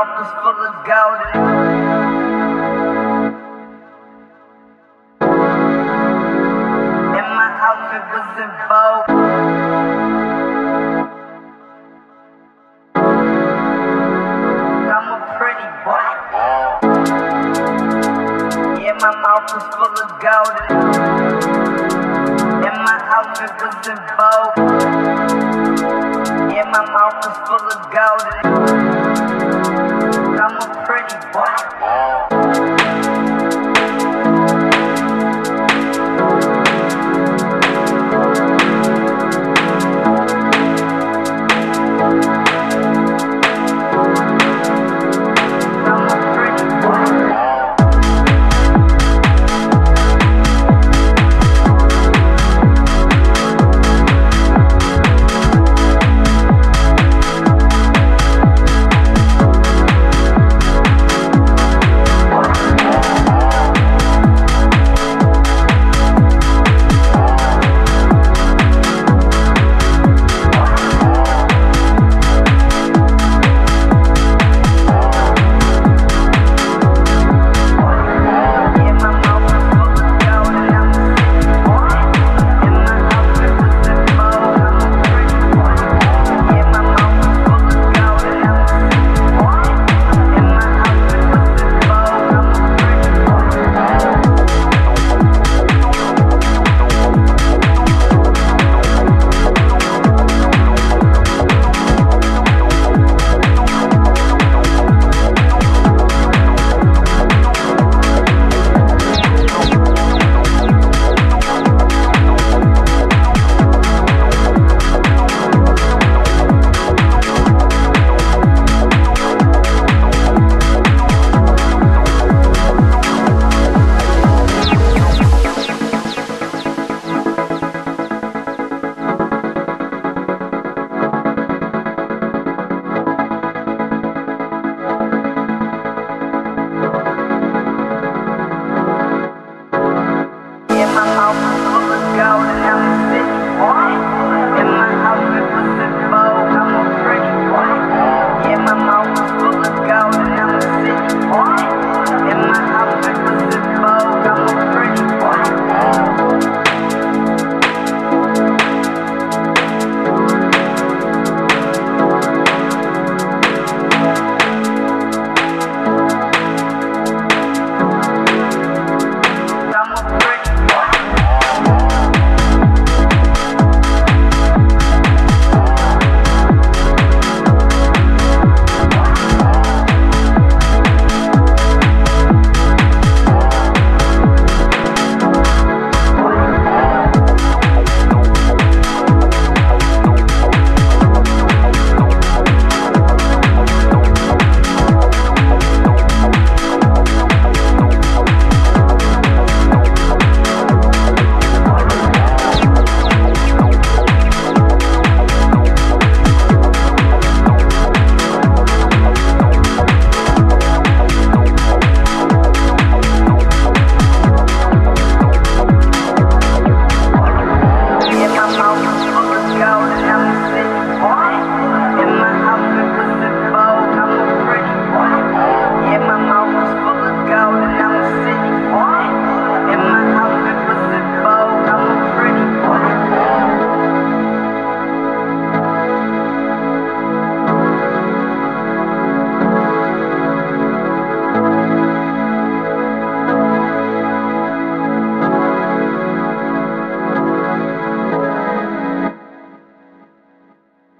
mouth was full of gold. And my outfit was in vogue. I'm a pretty boy. Yeah, my mouth is full of gold. And my outfit was in vogue. Yeah, my mouth was full of gold. Pretty boy.